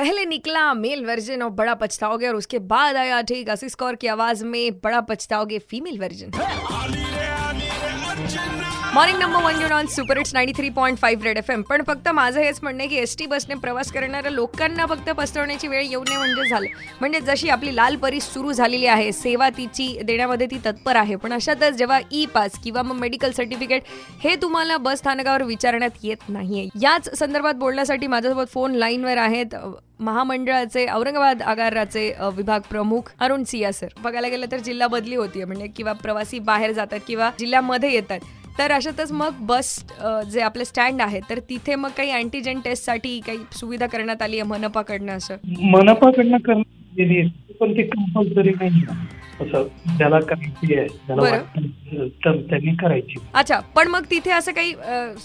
पहले निकला male version और बड़ा पछताओगे और उसके बाद आया ठीक असिस कौर की आवाज में बड़ा पछताओगे female version. Morning number one युन on super it's ninety three point five Red F M पण फक्त माझं हेच म्हणणं आहे की एस टी बसने प्रवास करणाऱ्या लोकांना फक्त पसरवण्याची वेळ येऊ नये म्हणजे झालं. म्हणजे जशी आपली लाल परी सुरू झालेली आहे सेवा तिची देण्यामध्ये ती तत्पर आहे. पण अशातच जेव्हा ई पास किंवा मग मेडिकल सर्टिफिकेट हे तुम्हाला बस स्थानकावर विचारण्यात येत नाहीये. याच संदर्भात बोलण्यासाठी माझ्यासोबत फोन लाईनवर आहेत महामंडळाचे औरंगाबाद आगाराचे विभाग प्रमुख अरुण सिया सर बघायला गेलं तर जिल्हा बदली होती म्हणजे किंवा प्रवासी बाहेर जातात किंवा जिल्ह्यामध्ये येतात. तर अशातच मग बस जे आपले स्टँड आहे तर तिथे मग काही अँटीजेन टेस्टसाठी काही सुविधा करण्यात आली आहे मनपाकडनं असं? मनपाकडनं करण्यात पण ते कंपल्सरी नाही असं ज्याला करायची आहे बरं. वाटतं तर त्यांनी करायची. अच्छा पण मग तिथे असं काही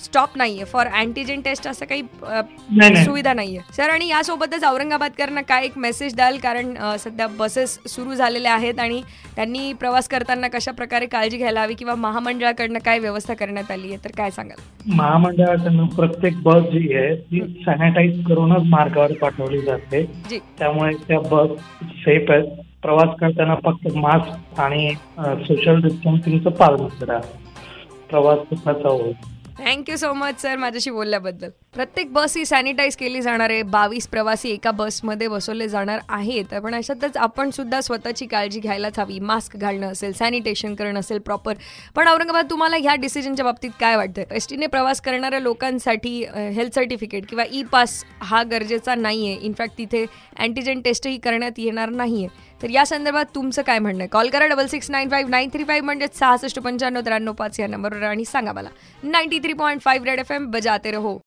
स्टॉप नाहीये फॉर अँटीजेन टेस्ट असं काही अ, नाही नाही. सुविधा नाहीये. सर आणि यासोबतच औरंगाबादकरांना काय एक मेसेज द्याल? कारण अ, सध्या बसेस सुरू झालेल्या आहेत आणि त्यांनी प्रवास करताना कशा प्रकारे काळजी घ्यायला हवी किंवा महामंडळाकडनं काय व्यवस्था करण्यात आली आहे? तर काय सांगाल? महामंडळाकडनं प्रत्येक बस जी आहे ती सॅनिटाईज करूनच मार्गावर पाठवली जाते. जी. त्यामुळे त्या बस सेफ आहेत. प्रवास करताना फक्त मास्क आणि सोशल डिस्टन्सिंगचं पालन करा. प्रवास सुखाचा होईल थँक्यू सो मच सर माझ्याशी बोलल्याबद्दल. प्रत्येक बस ही सॅनिटाईज केली जाणार आहे. बावीस प्रवासी एका बसमध्ये बसवले जाणार आहेत. पण अशातच आपण सुद्धा स्वतःची काळजी घ्यायलाच हवी. मास्क घालणं असेल सॅनिटेशन करणं असेल प्रॉपर पण औरंगाबाद तुम्हाला ह्या डिसिजनच्या बाबतीत काय वाटतं एस टीने प्रवास करणाऱ्या लोकांसाठी हेल्थ सर्टिफिकेट किंवा ई पास हा गरजेचा नाही आहे इनफॅक्ट तिथे अँटीजेन टेस्टही करण्यात येणार नाही आहे तर या संदर्भात तुमचं काय म्हणणं आहे? कॉल करा double six nine five nine three five म्हणजेच सहासष्ट पंच्याण्णव त्र्याण्णव पाच या नंबरवर आणि सांगा मला. Ninety three point five Red F M बजाते रहो.